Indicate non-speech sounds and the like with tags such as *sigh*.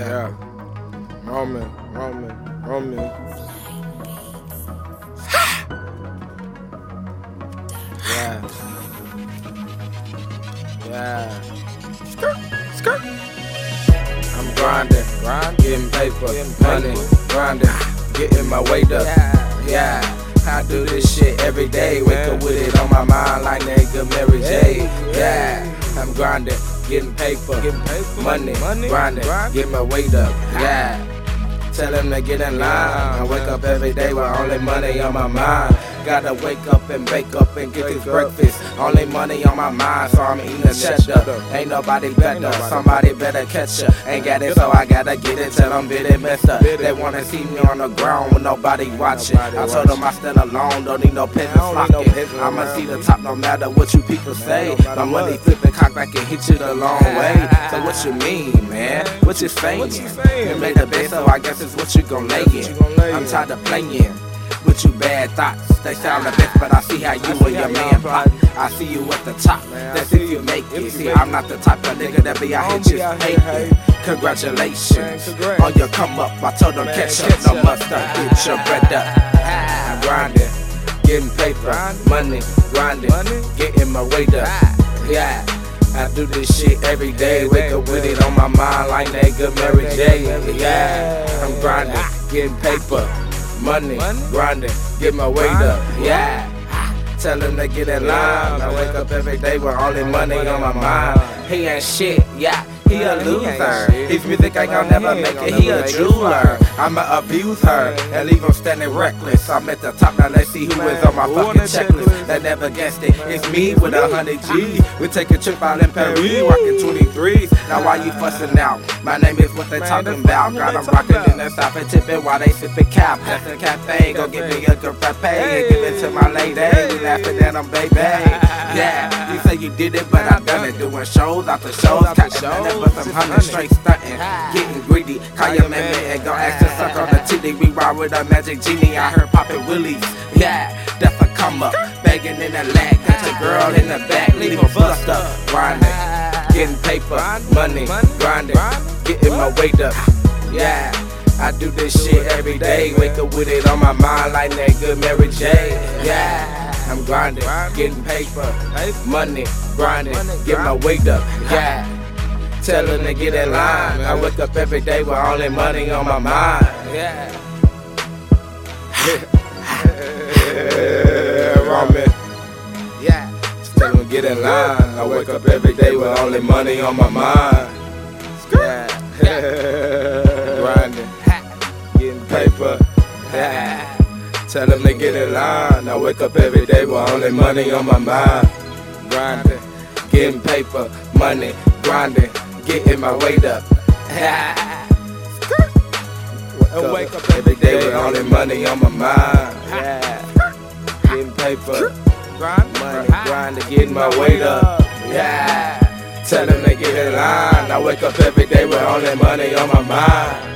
Yeah. Roman, Roman, Roman. yeah. Yeah. Skirt, skirt. I'm grinding, grind, getting paper, Getting money, grinding, getting my weight up. Yeah. Yeah. I do this shit every day. Wake up with it on my mind like nigga Mary J. Yeah, I'm grinding, getting paper, Getting paper, money, money, grinding, grind. get my weight up. Yeah, tell them to get in line. I wake up every day with only money on my mind. Gotta wake up and bake up and get this breakfast. Only money on my mind, so I'm eating a cheddar. Ain't nobody better, somebody better catch ya. Ain't got it, so I gotta get it till I'm bit and messed up. They wanna see me on the ground with nobody watching. I told them I stand alone, don't need no don't need no I'ma see the top no matter what you people say. My money flipping cock back and hit you the long way. So what you mean, man? What you saying? You made the best, so I guess it's what you gon' lay in. you gon' lay I'm tired of playing. With you bad thoughts, they sound the best, but I see how you and your man plotting. I see you at the top. Man, That's if you make it. you See, make I'm it. not the type of nigga that be out here just hating. Congratulations Man, on your come up. I told them Man, catch up, no up. must get your bread up. I'm grinding, getting paper, money, grinding, Money. getting my weight up. Ah. Yeah. I do this shit every day. Wake up with it on my mind like nigga Mary J. Yeah, I'm grinding, ah. getting paper, money, grinding, get my weight up. Yeah. Tell him to get in line. I wake up every day with all the money on my mind. He ain't shit, yeah. He a Yeah, he ain't loser. His music ain't gonna never make it. He a jeweler. I'ma abuse her and leave him standing reckless. I'm at the top now. Let's see who is on my Man, who on fucking checklist. That never guessed it. It's me with a hundred G. We take a trip out in Paris, rocking 23s. Now why you fussing out? My name is what they talking about. Got them rocking in the south and tipping while they sipping cap. That's a cafe. Go give me a good frappe and give it to my lady. We laughing at them, baby. *laughs* Yeah, you say you did it, but I done it. Doing shows after shows, catching shows, but hundred hundred. straight stunting. Getting greedy, call your man and go ask to suck on the titty. We ride with a magic genie. I heard poppin' willies. Yeah, that's a come up. Begging in the lag, got your girl in the back, leave her bust up. Grinding, getting paper, money, grinding, getting my weight up. Yeah. I do this shit every day. Wake up with it on my mind like that good Mary J. Yeah, I'm grinding, getting paper, money, grinding, get my weight up. Yeah, tell them to get in line. I wake up every day with only money on my mind. Yeah. *laughs* Roman. Yeah. Tell them to get in line. I wake up every day with only money on my mind. Yeah. *laughs* Grinding, getting paper. Yeah. Tell them to get in line. I wake up every day with only money on my mind. Grinding, getting paper, money, grinding, getting my weight up. And wake up every day with only money on my mind. Yeah. Getting paper, grind, money, grinding, getting my weight up. Yeah. Tell them to get in line. I wake up every day with only money on my mind.